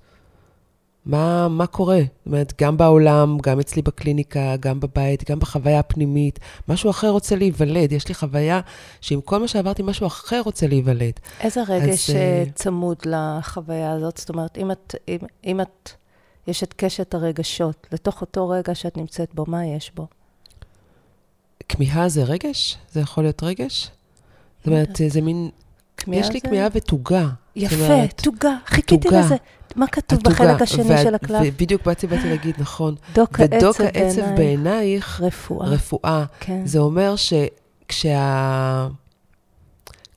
מה, מה קורה. זאת אומרת, גם בעולם, גם אצלי בקליניקה, גם בבית, גם בחוויה הפנימית, משהו אחר רוצה להיוולד. יש לי חוויה שעם כל מה שעברתי, משהו אחר רוצה להיוולד. איזה רגש אז, אה, אז, צמוד לחוויה הזאת? זאת אומרת, אם את, אם, אם את, יש את קשת הרגשות, לתוך אותו רגע שאת נמצאת בו, מה יש בו? כמיהה זה רגש? זה יכול להיות רגש? זאת אומרת, יודעת. זה מין... יש לי כמיהה ותוגה. יפה, אומרת, תוגה. חיכיתי. לזה. מה כתוב התוגה, בחלק השני וה- של הקלף? ובדיוק באתי, באתי להגיד, נכון. דוק ודוק העצב העצב בעינייך. בעינייך, רפואה. רפואה. כן. זה אומר שכשה...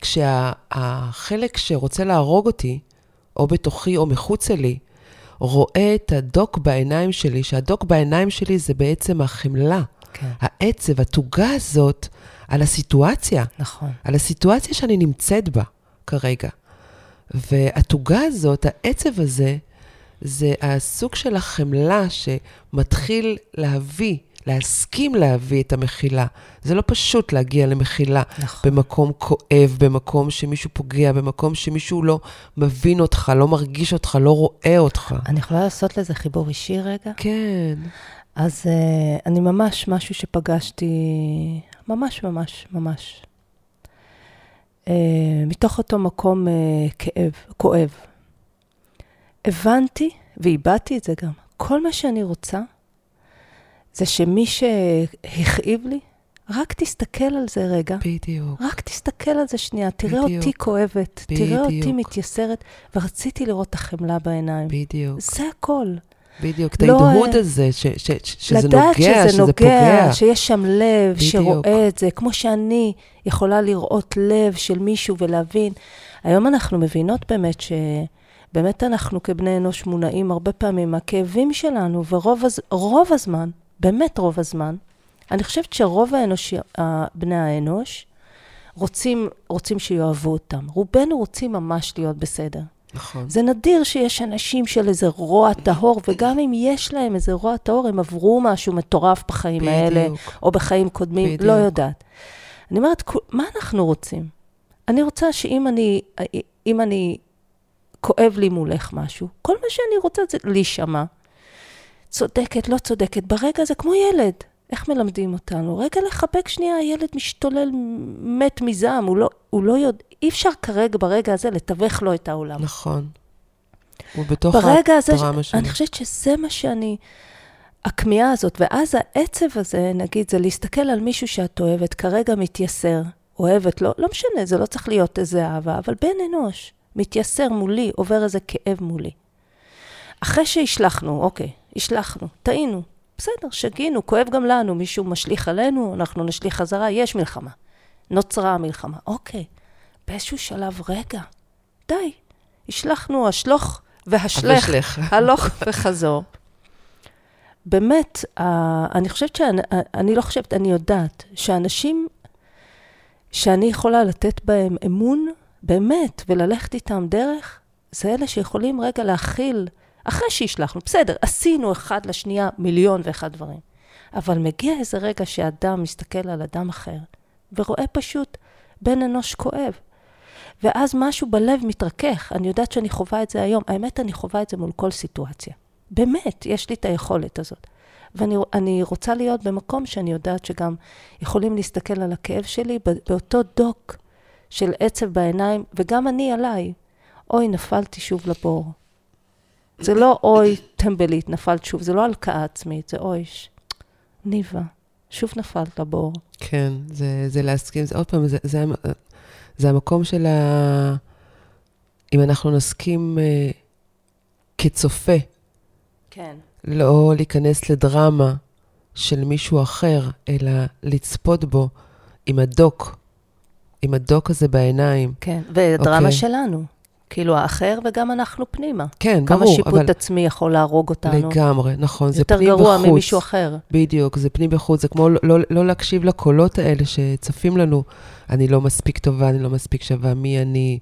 כשהחלק שרוצה להרוג אותי, או בתוכי או מחוצה לי, רואה את הדוק בעיניים שלי, שהדוק בעיניים שלי זה בעצם החמלה, כן, העצב, התוגה הזאת על הסיטואציה, נכון. על הסיטואציה שאני נמצאת בה כרגע. והתוגה הזאת, העצב הזה, זה הסוג של החמלה שמתחיל להביא, להסכים להביא את המחילה. זה לא פשוט להגיע למחילה נכון. במקום כואב, במקום שמישהו פוגע, במקום שמישהו לא מבין אותך, לא מרגיש אותך, לא רואה אותך. אני יכולה לעשות לזה חיבור אישי רגע? כן, אז uh, אני ממש, משהו שפגשתי, ממש, ממש, ממש. Uh, מתוך אותו מקום uh, כאב, כואב. הבנתי, ואיבדתי את זה גם, כל מה שאני רוצה, זה שמי שהכאיב לי, רק תסתכל על זה רגע. בדיוק. רק תסתכל על זה שנייה, תראה בדיוק. אותי כואבת, תראה אותי בדיוק. מתייסרת, ורציתי לראות את החמלה בעיניים. בדיוק, זה הכל. בדיוק. את לא, ההדהוד הזה, ש- ש- ש- שזה נוגע, שזה שזה נוגע, פוגע. שיש שם לב בדיוק. שרואה את זה, כמו שאני יכולה לראות לב של מישהו ולהבין. היום אנחנו מבינות באמת שבאמת אנחנו כבני אנוש מונעים הרבה פעמים מהכאבים שלנו, ורוב הז... הזמן, באמת רוב הזמן, אני חושבת שרוב האנוש... בני האנוש רוצים, רוצים שיאהבו אותם. רובנו רוצים ממש להיות בסדר. נכון. זה נדיר שיש אנשים של איזה רוע טהור, וגם אם יש להם איזה רוע טהור, הם עברו משהו מטורף בחיים בדיוק. האלה, או בחיים קודמים, בדיוק. לא יודעת. אני אומרת, מה אנחנו רוצים? אני רוצה שאם אני, אם אני, כואב לי מולך משהו, כל מה שאני רוצה זה להישמע. צודקת, לא צודקת, ברגע הזה, כמו ילד. איך מלמדים אותנו? רגע לחבק שנייה, הילד משתולל, מת מזעם, הוא לא, הוא לא יודע, אי אפשר כרגע, ברגע הזה, לתווך לו את העולם. נכון. הוא בתוך ברגע הזה, הדרמה שלו. אני חושבת שזה מה שאני, הכמיהה הזאת, ואז העצב הזה, נגיד, זה להסתכל על מישהו שאת אוהבת, כרגע מתייסר, אוהבת, לא, לא משנה, זה לא צריך להיות איזה אהבה, אבל בן אנוש, מתייסר מולי, עובר איזה כאב מולי. אחרי שהשלחנו, אוקיי, השלחנו, טעינו, בסדר, שגינו, כואב גם לנו, מישהו משליך עלינו, אנחנו נשליך חזרה, יש מלחמה. נוצרה המלחמה, אוקיי. באיזשהו שלב, רגע, די, השלחנו, השלוך והשלך. הלוך וחזור. באמת, אני חושבת שאני אני לא חושבת, אני יודעת שאנשים שאני יכולה לתת בהם אמון, באמת, וללכת איתם דרך, זה אלה שיכולים רגע להכיל, אחרי שהשלחנו, בסדר, עשינו אחד לשנייה מיליון ואחד דברים. אבל מגיע איזה רגע שאדם מסתכל על אדם אחר, ורואה פשוט בן אנוש כואב. ואז משהו בלב מתרכך. אני יודעת שאני חווה את זה היום. האמת, אני חווה את זה מול כל סיטואציה. באמת, יש לי את היכולת הזאת. ואני אני רוצה להיות במקום שאני יודעת שגם יכולים להסתכל על הכאב שלי באותו דוק של עצב בעיניים, וגם אני עליי. אוי, נפלתי שוב לבור. זה לא אוי, טמבלית, נפלת שוב, זה לא הלקאה עצמית, זה אוי. ניבה, שוב נפלת לבור. כן, זה, זה להסכים, זה עוד פעם, זה, זה, זה המקום של ה... אם אנחנו נסכים uh, כצופה, כן. לא להיכנס לדרמה של מישהו אחר, אלא לצפות בו עם הדוק, עם הדוק הזה בעיניים. כן, ודרמה okay. אוקיי. שלנו. כאילו האחר וגם אנחנו פנימה. כן, כמה ברור, שיפוט אבל... עצמי יכול להרוג אותנו. לגמרי, נכון, זה פנים בחוץ. יותר גרוע ממישהו אחר. בדיוק, זה פנים בחוץ, זה כמו לא, לא, לא להקשיב לקולות האלה שצפים לנו. אני לא מספיק טובה, אני לא מספיק שווה, מי אני?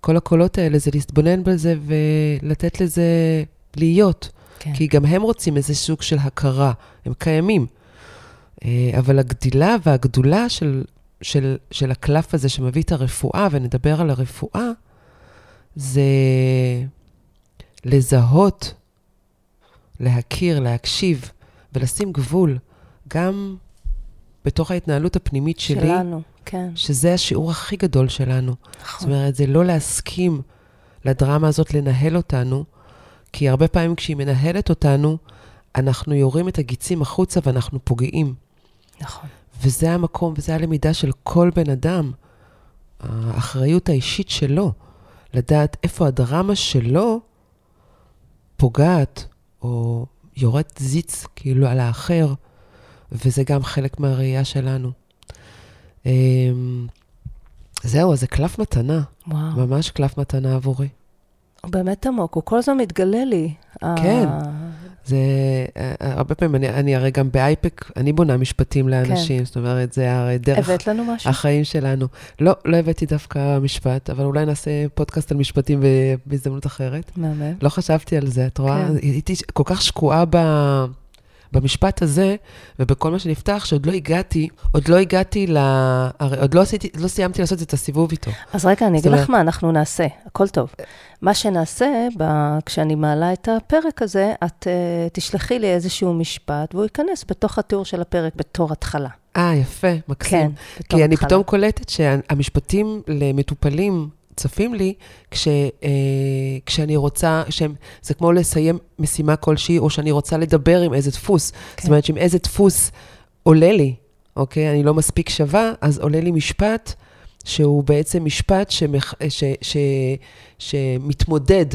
כל הקולות האלה זה להתבונן בזה ולתת לזה להיות. כן. כי גם הם רוצים איזה סוג של הכרה, הם קיימים. אה, אבל הגדילה והגדולה של, של, של הקלף הזה שמביא את הרפואה, ונדבר על הרפואה, זה לזהות, להכיר, להקשיב ולשים גבול, גם בתוך ההתנהלות הפנימית שלי. שלנו, כן. שזה השיעור הכי גדול שלנו. נכון. זאת אומרת, זה לא להסכים לדרמה הזאת לנהל אותנו, כי הרבה פעמים כשהיא מנהלת אותנו, אנחנו יורים את הגיצים החוצה ואנחנו פוגעים. נכון. וזה המקום, וזה הלמידה של כל בן אדם. האחריות האישית שלו, לדעת איפה הדרמה שלו פוגעת, או יורד זיץ כאילו על האחר, וזה גם חלק מהראייה שלנו. אמ, זהו, אז זה קלף מתנה. וואו. ממש קלף מתנה עבורי. הוא באמת עמוק, הוא כל הזמן מתגלה לי. כן. זה, אה, הרבה פעמים, אני, אני הרי גם באייפק, אני בונה משפטים לאנשים, כן. זאת אומרת, זה הרי דרך... הבאת לנו משהו? החיים שלנו. לא, לא הבאתי דווקא משפט, אבל אולי נעשה פודקאסט על משפטים בהזדמנות אחרת. מהמם. לא חשבתי על זה, את רואה? כן. הייתי כל כך שקועה ב... במשפט הזה, ובכל מה שנפתח, שעוד לא הגעתי, עוד לא הגעתי ל... הרי עוד לא, עשיתי, לא סיימתי לעשות את הסיבוב איתו. אז רגע, אני אגיד לך מה אנחנו נעשה, הכל טוב. מה שנעשה, ב... כשאני מעלה את הפרק הזה, את uh, תשלחי לי איזשהו משפט, והוא ייכנס בתוך התיאור של הפרק בתור התחלה. אה, יפה, מקסים. כן, בתור התחלה. כי אני פתאום קולטת שהמשפטים למטופלים, צפים לי כש, אה, כשאני רוצה, שהם, זה כמו לסיים משימה כלשהי, או שאני רוצה לדבר עם איזה דפוס. כן. זאת אומרת שאם איזה דפוס עולה לי, אוקיי? אני לא מספיק שווה, אז עולה לי משפט שהוא בעצם משפט שמח, ש, ש, שמתמודד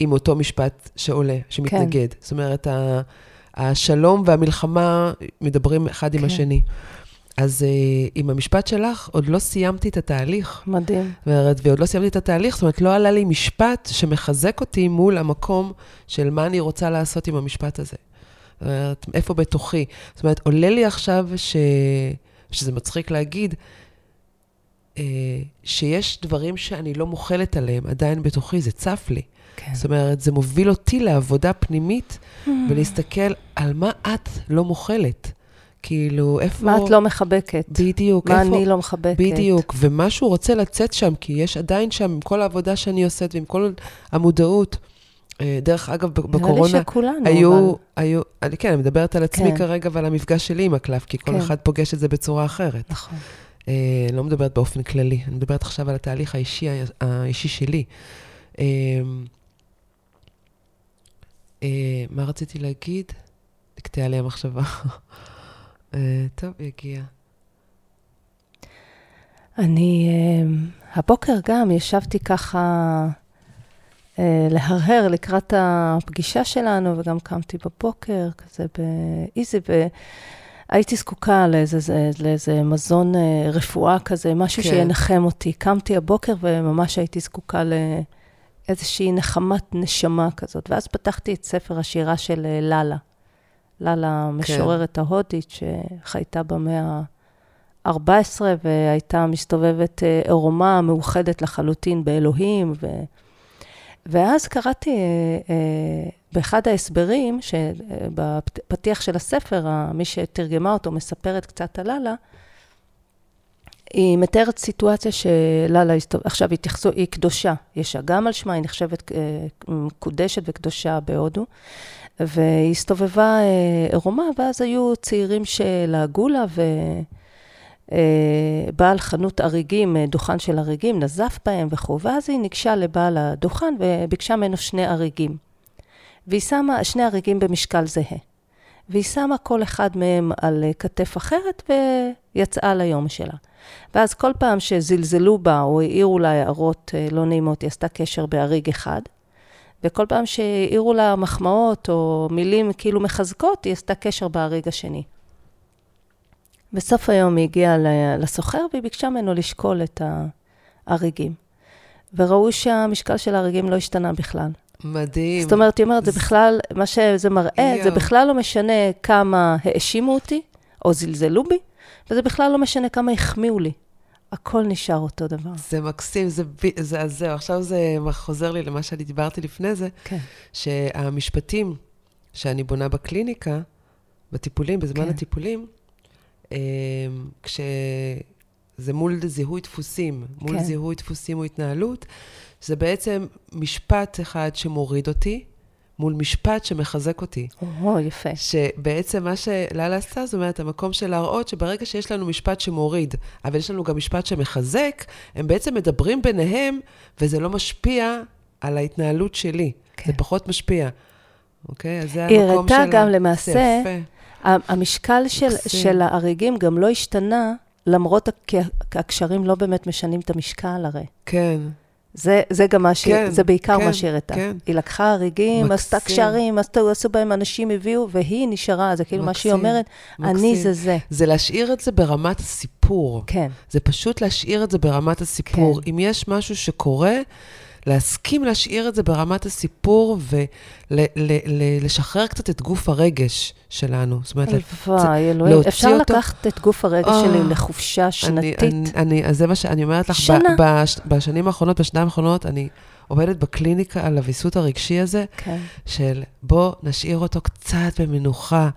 עם אותו משפט שעולה, שמתנגד. כן. זאת אומרת, השלום והמלחמה מדברים אחד כן. עם השני. אז uh, עם המשפט שלך, עוד לא סיימתי את התהליך. מדהים. זאת אומרת, ועוד לא סיימתי את התהליך, זאת אומרת, לא עלה לי משפט שמחזק אותי מול המקום של מה אני רוצה לעשות עם המשפט הזה. זאת אומרת, איפה בתוכי. זאת אומרת, עולה לי עכשיו, ש... שזה מצחיק להגיד, uh, שיש דברים שאני לא מוחלת עליהם עדיין בתוכי, זה צף לי. כן. זאת אומרת, זה מוביל אותי לעבודה פנימית mm. ולהסתכל על מה את לא מוחלת. כאילו, איפה... מה את לא מחבקת? בדיוק. מה איפה... אני לא מחבקת? בדיוק, ומשהו רוצה לצאת שם, כי יש עדיין שם, עם כל העבודה שאני עושה ועם כל המודעות, אה, דרך אגב, בקורונה, נראה לי שכולנו, היו, אבל... היו, אני, כן, אני מדברת על עצמי כן. כרגע ועל המפגש שלי עם הקלף, כי כל כן. אחד פוגש את זה בצורה אחרת. נכון. אה, אני לא מדברת באופן כללי, אני מדברת עכשיו על התהליך האישי, האישי שלי. אה, אה, מה רציתי להגיד? נקטעה לי המחשבה. אה, טוב, יגיע. אני, uh, הבוקר גם ישבתי ככה uh, להרהר לקראת הפגישה שלנו, וגם קמתי בבוקר, כזה באיזי, והייתי זקוקה לאיזה, לאיזה מזון רפואה כזה, משהו כן. שינחם אותי. קמתי הבוקר וממש הייתי זקוקה לאיזושהי נחמת נשמה כזאת, ואז פתחתי את ספר השירה של ללה. ללה, המשוררת כן. ההודית, שחייתה במאה ה-14 והייתה מסתובבת אה, עירומה מאוחדת לחלוטין באלוהים. ו... ואז קראתי אה, אה, באחד ההסברים, בפתיח של הספר, מי שתרגמה אותו מספרת קצת על ללה, היא מתארת סיטואציה שללה, עכשיו התייחסו, היא קדושה, יש אגם על שמה, היא נחשבת מקודשת וקדושה בהודו. והיא הסתובבה אה, עירומה, ואז היו צעירים שלעגו לה, ובעל אה, חנות אריגים, אה, דוכן של אריגים, נזף בהם וכו', ואז היא ניגשה לבעל הדוכן וביקשה ממנו שני אריגים. והיא שמה, שני אריגים במשקל זהה. והיא שמה כל אחד מהם על כתף אחרת ויצאה ליום שלה. ואז כל פעם שזלזלו בה או העירו לה הערות לא נעימות, היא עשתה קשר באריג אחד. וכל פעם שהעירו לה מחמאות או מילים כאילו מחזקות, היא עשתה קשר בהריג השני. בסוף היום היא הגיעה לסוחר והיא ביקשה ממנו לשקול את ההריגים. וראו שהמשקל של ההריגים לא השתנה בכלל. מדהים. זאת אומרת, היא אומרת, זה בכלל, מה שזה מראה, זה יואו. בכלל לא משנה כמה האשימו אותי, או זלזלו בי, וזה בכלל לא משנה כמה החמיאו לי. הכל נשאר אותו דבר. זה מקסים, זה, זה, אז זהו, עכשיו זה חוזר לי למה שאני דיברתי לפני זה, כן. שהמשפטים שאני בונה בקליניקה, בטיפולים, בזמן כן. הטיפולים, אה, כשזה מול זיהוי דפוסים, מול כן. זיהוי דפוסים או התנהלות, זה בעצם משפט אחד שמוריד אותי, מול משפט שמחזק אותי. או, יפה. שבעצם מה שללה עשתה, זאת אומרת, המקום של להראות שברגע שיש לנו משפט שמוריד, אבל יש לנו גם משפט שמחזק, הם בעצם מדברים ביניהם, וזה לא משפיע על ההתנהלות שלי. כן. זה פחות משפיע. אוקיי? אז זה היא המקום של... הראתה גם למעשה- יפה. המשקל של. של ההריגים גם לא השתנה, למרות כי הקשרים לא באמת משנים את המשקל הרי. כן. זה, זה גם מה ש... כן, זה בעיקר כן, מה שהראתה. כן. היא לקחה הריגים, עשתה מקסים. קשרים, עשתה, עשו בהם אנשים הביאו, והיא נשארה, זה כאילו מה שהיא מקסים, אומרת, אני מקסים. זה זה. זה להשאיר את זה ברמת הסיפור. כן, זה פשוט להשאיר את זה ברמת הסיפור. כן. אם יש משהו שקורה, להסכים להשאיר את זה ברמת הסיפור ולשחרר קצת את גוף הרגש שלנו. זאת אומרת, הלוואי, אלוהים. אפשר אותו- לקחת את גוף הרגש אה, שלי לחופשה אני, שנתית. אני, אני, אז זה מה שאני אומרת לך, שנה. ב, בש, בשנים האחרונות, בשנתיים האחרונות, אני עובדת בקליניקה על הוויסות הרגשי הזה, כן. של בוא נשאיר אותו קצת במנוחה.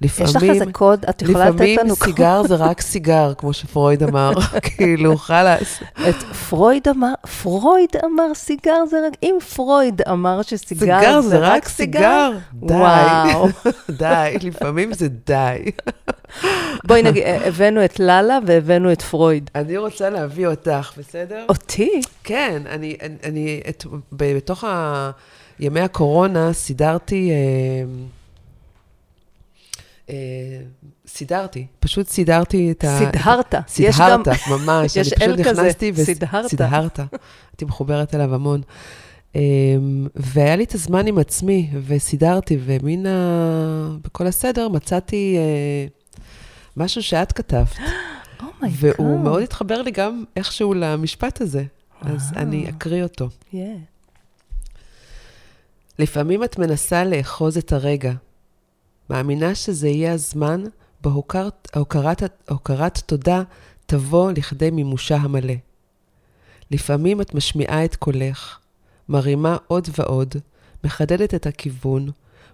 לפעמים... יש לך איזה קוד? את יכולה לתת לפעמים לנו קוד? סיגר זה רק סיגר, כמו שפרויד אמר, כאילו, חלאס. את פרויד אמר, פרויד אמר סיגר זה רק, אם פרויד אמר שסיגר סיגר זה רק סיגר. די. וואו. די, לפעמים זה די. בואי נגיד, אה, הבאנו את ללה והבאנו את פרויד. אני רוצה להביא אותך, בסדר? אותי? כן, אני, אני, אני את, בתוך ה, ימי הקורונה סידרתי, אה, אה, סידרתי, פשוט סידרתי את ה... סידהרת. סידהרת, ממש. יש אל כזה, סידהרתא. סידהרתא. הייתי מחוברת אליו המון. אה, והיה לי את הזמן עם עצמי, וסידרתי, ומן ה... בכל הסדר מצאתי אה, משהו שאת כתבת. Oh my God. והוא מאוד התחבר לי גם איכשהו למשפט הזה. אז אה. אני אקריא אותו. Yeah. לפעמים את מנסה לאחוז את הרגע. מאמינה שזה יהיה הזמן בו הוקרת, הוקרת, הוקרת תודה תבוא לכדי מימושה המלא. לפעמים את משמיעה את קולך, מרימה עוד ועוד, מחדדת את הכיוון,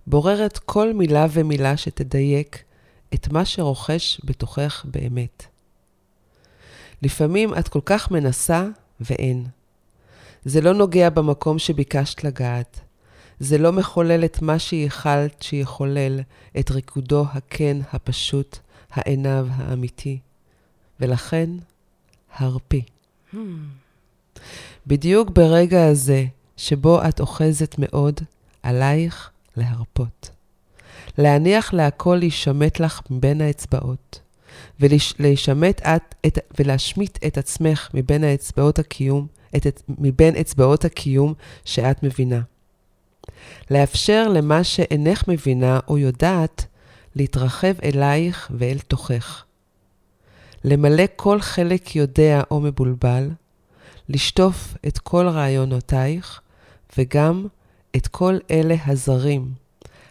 בוררת כל מילה ומילה שתדייק את מה שרוכש בתוכך באמת. לפעמים את כל כך מנסה ואין. זה לא נוגע במקום שביקשת לגעת. זה לא מחולל את מה שייחלת שיחולל, את ריקודו הכן, הפשוט, העיניו האמיתי. ולכן, הרפי. בדיוק ברגע הזה, שבו את אוחזת מאוד, עלייך להרפות. להניח להכל להישמט לך מבין האצבעות, ולהישמט את, את, ולהשמיט את עצמך מבין האצבעות הקיום, את, את, מבין אצבעות הקיום שאת מבינה. לאפשר למה שאינך מבינה או יודעת להתרחב אלייך ואל תוכך. למלא כל חלק יודע או מבולבל, לשטוף את כל רעיונותייך וגם את כל אלה הזרים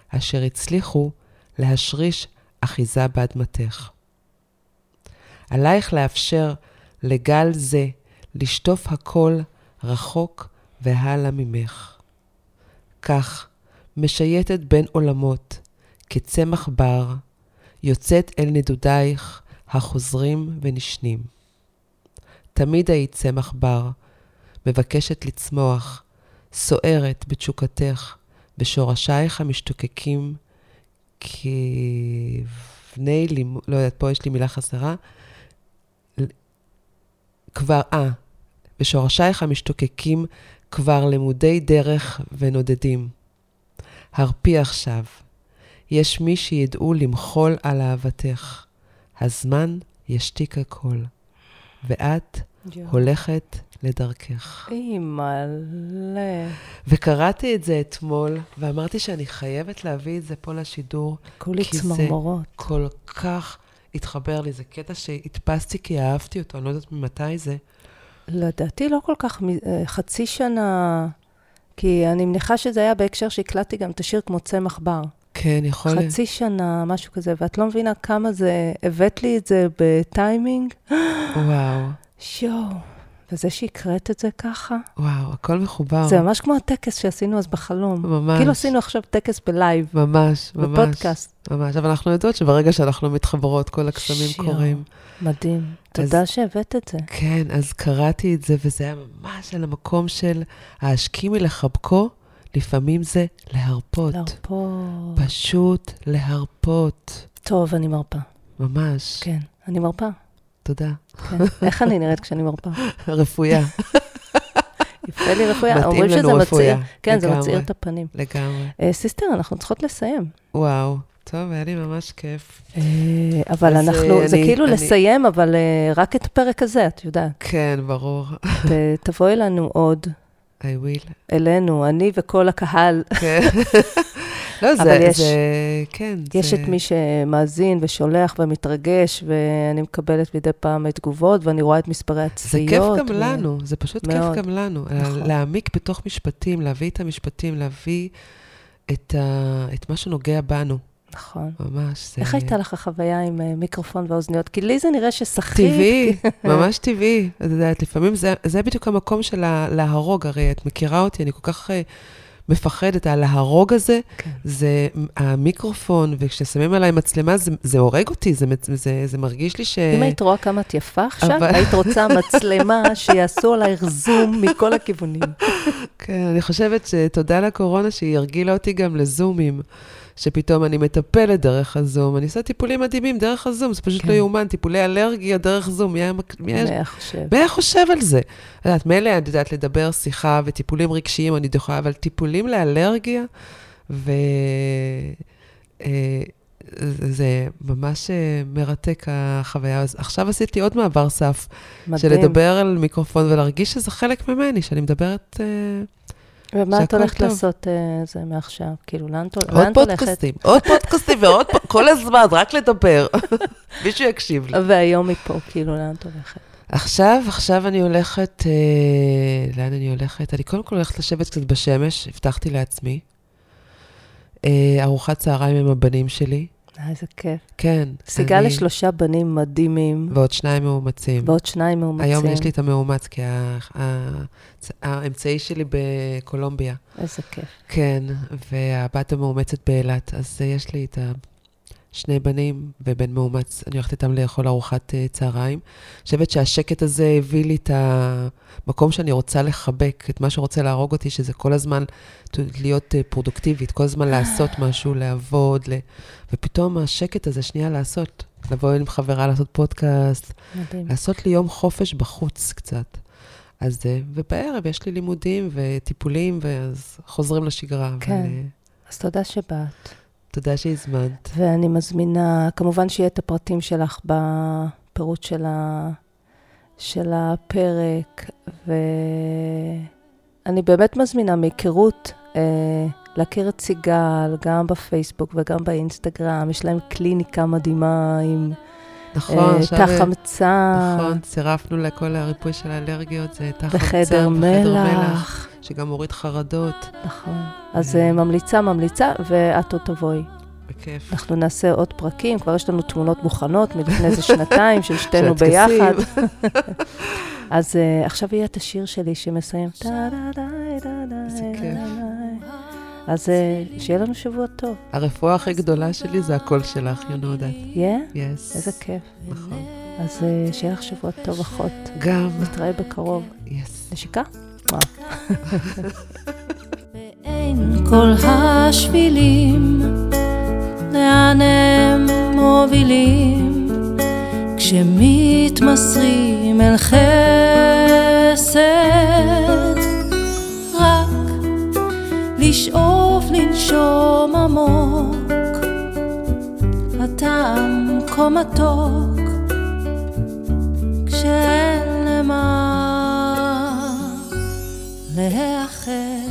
אשר הצליחו להשריש אחיזה באדמתך. עלייך לאפשר לגל זה לשטוף הכל רחוק והלאה ממך. כך, משייטת בין עולמות, כצמח בר, יוצאת אל נדודייך החוזרים ונשנים. תמיד היית צמח בר, מבקשת לצמוח, סוערת בתשוקתך, בשורשייך המשתוקקים כבני לימוד, לא יודעת, פה יש לי מילה חסרה. כבר, אה, בשורשייך המשתוקקים כבר למודי דרך ונודדים. הרפי עכשיו. יש מי שידעו למחול על אהבתך. הזמן ישתיק הכל. ואת הולכת לדרכך. אימא'לה. וקראתי את זה אתמול, ואמרתי שאני חייבת להביא את זה פה לשידור, כולי כי זה צמרמורות. כל כך התחבר לי. זה קטע שהדפסתי כי אהבתי אותו, אני לא יודעת ממתי זה. לדעתי לא כל כך, אה, חצי שנה, כי אני מניחה שזה היה בהקשר שהקלטתי גם את השיר כמו צמח בר. כן, יכול להיות. חצי שנה, משהו כזה, ואת לא מבינה כמה זה, הבאת לי את זה בטיימינג, וואו, שואו. וזה שהקראת את זה ככה, וואו, הכל מחובר. זה ממש כמו הטקס שעשינו אז בחלום. ממש. כאילו עשינו עכשיו טקס ב live, ממש, ממש. בפודקאסט. ממש, אבל אנחנו יודעות שברגע שאנחנו מתחברות, כל הקסמים שיו. קורים. מדהים. אז- תודה שהבאת את זה. כן, אז קראתי את זה, וזה היה ממש על המקום של ההשכימי לחבקו, לפעמים זה להרפות. להרפות. פשוט להרפות. טוב, אני מרפה. ממש. כן, אני מרפה. תודה. כן. איך אני נראית כשאני מרפה? רפויה, יפה לי. מתאים אומרים שזה רפויה. מצעיר. כן, זה. מצעיר את הפנים. לגמרי. אה, סיסטר, אנחנו צריכות לסיים. וואו. טוב, היה לי ממש כיף. אה, אבל אנחנו, אה, זה אני- כאילו אני- לסיים, אבל רק את הפרק הזה, את יודעת. כן, ברור. תבואי לנו עוד, I will. אלינו, אני וכל הקהל. כן. לא, זה, יש- זה, כן. יש זה, את מי שמאזין ושולח ומתרגש, ואני מקבלת מדי פעם תגובות, ואני רואה את מספרי זה הצפיות. כיף גם ו- לנו, זה פשוט מאוד. כיף גם לנו. נכון. להעמיק בתוך משפטים, להביא את המשפטים, להביא את, ה, את מה שנוגע בנו, נכון. ממש. זה איך הייתה לך החוויה עם אה, מיקרופון ואוזניות? כי לי זה נראה ששחית. טבעי, ממש טבעי. את יודעת, לפעמים זה, זה בדיוק המקום של להרוג, הרי את מכירה אותי, אני כל כך אה, מפחדת. הלהרוג הזה, כן. זה המיקרופון, וכששמים עליי מצלמה, זה, זה הורג אותי, זה, זה, זה מרגיש לי ש... אם היית רואה כמה את יפה עכשיו, אבל- היית רוצה מצלמה שיעשו עלייך זום מכל הכיוונים. כן, אני חושבת שתודה לקורונה שהיא הרגילה אותי גם לזומים, שפתאום אני מטפלת דרך הזום. אני עושה טיפולים מדהימים דרך הזום, זה פשוט כן. לא יאומן, טיפולי אלרגיה דרך זום. מי היה, מי היה, חושב? מי היה חושב על זה? את יודעת, מילא, את יודעת, לדבר שיחה וטיפולים רגשיים, אני יכולה, אבל טיפולים לאלרגיה, ו... אה, זה ממש אה, מרתק החוויה. אז עכשיו עשיתי עוד מעבר סף, של מדהים. לדבר על מיקרופון ולהרגיש שזה חלק ממני, שאני מדברת... ומה את הולכת טוב. לעשות אה, זה מעכשיו? כאילו, לאן את עוד הולכת? פודקאסטים, עוד פודקאסטים ועוד, פ- כל הזמן, רק לדבר. מישהו יקשיב לי. והיום מפה, כאילו, לאן את הולכת? עכשיו, עכשיו אני הולכת, אה, לאן אני הולכת? אני קודם כל הולכת לשבת קצת בשמש, הבטחתי לעצמי. אה, ארוחת צהריים עם הבנים שלי. אה, איזה כיף. כן. סיגל אני- לשלושה בנים מדהימים, ועוד שניים מאומצים. ועוד שניים מאומצים. היום יש לי את המאומץ, כי ה- ה- האמצעי שלי בקולומביה. איזה כיף. כן, והבת המאומצת באילת, אז יש לי את השני בנים ובן מאומץ, אני הולכת איתם לאכול ארוחת אה, צהריים. אני חושבת שהשקט הזה הביא לי את המקום שאני רוצה לחבק, את מה שרוצה להרוג אותי, שזה כל הזמן להיות אה, פרודוקטיבית, כל הזמן לעשות משהו, לעבוד, ל... ופתאום השקט הזה, שנייה לעשות, לבוא עם חברה לעשות פודקאסט, מדהים. לעשות לי יום חופש בחוץ קצת. אז, אה, ובערב יש לי לימודים וטיפולים, ואז חוזרים לשגרה. כן. אבל, אה, אז תודה שבאת. תודה שהזמנת. ואני מזמינה, כמובן שיהיה את הפרטים שלך בפירוט של, ה, של הפרק, ואני באמת מזמינה מהיכרות אה, להכיר את סיגל, גם בפייסבוק וגם באינסטגרם. יש להם קליניקה מדהימה עם נכון, אה. תא אה, חמצן, נכון, צירפנו לכל הריפוי של האלרגיות, זה תא חמצן בחדר מלח. שגם מוריד חרדות, נכון. אז אה, ממליצה, ממליצה, ואת עוד תבואי. בכיף. אנחנו נעשה עוד פרקים, כבר יש לנו תמונות מוכנות מלפני איזה שנתיים של שתינו. ביחד. אז עכשיו יהיה את השיר שלי שמסיים. איזה כיף. אז uh, שיהיה לנו שבוע טוב. הרפואה הכי גדולה שלי זה הקול שלך, you know that. Yes. איזה כיף. נכון. אז uh, שיהיה לך שבוע טוב, אחות. גם, נתראה בקרוב. yes. נשיקה? ואין כל השבילים, לאן הם מובילים, כשמתמסרים אל חסד, לשאוף לנשום עמוק, הטעם כה מתוק, כשאין למה להיאחז.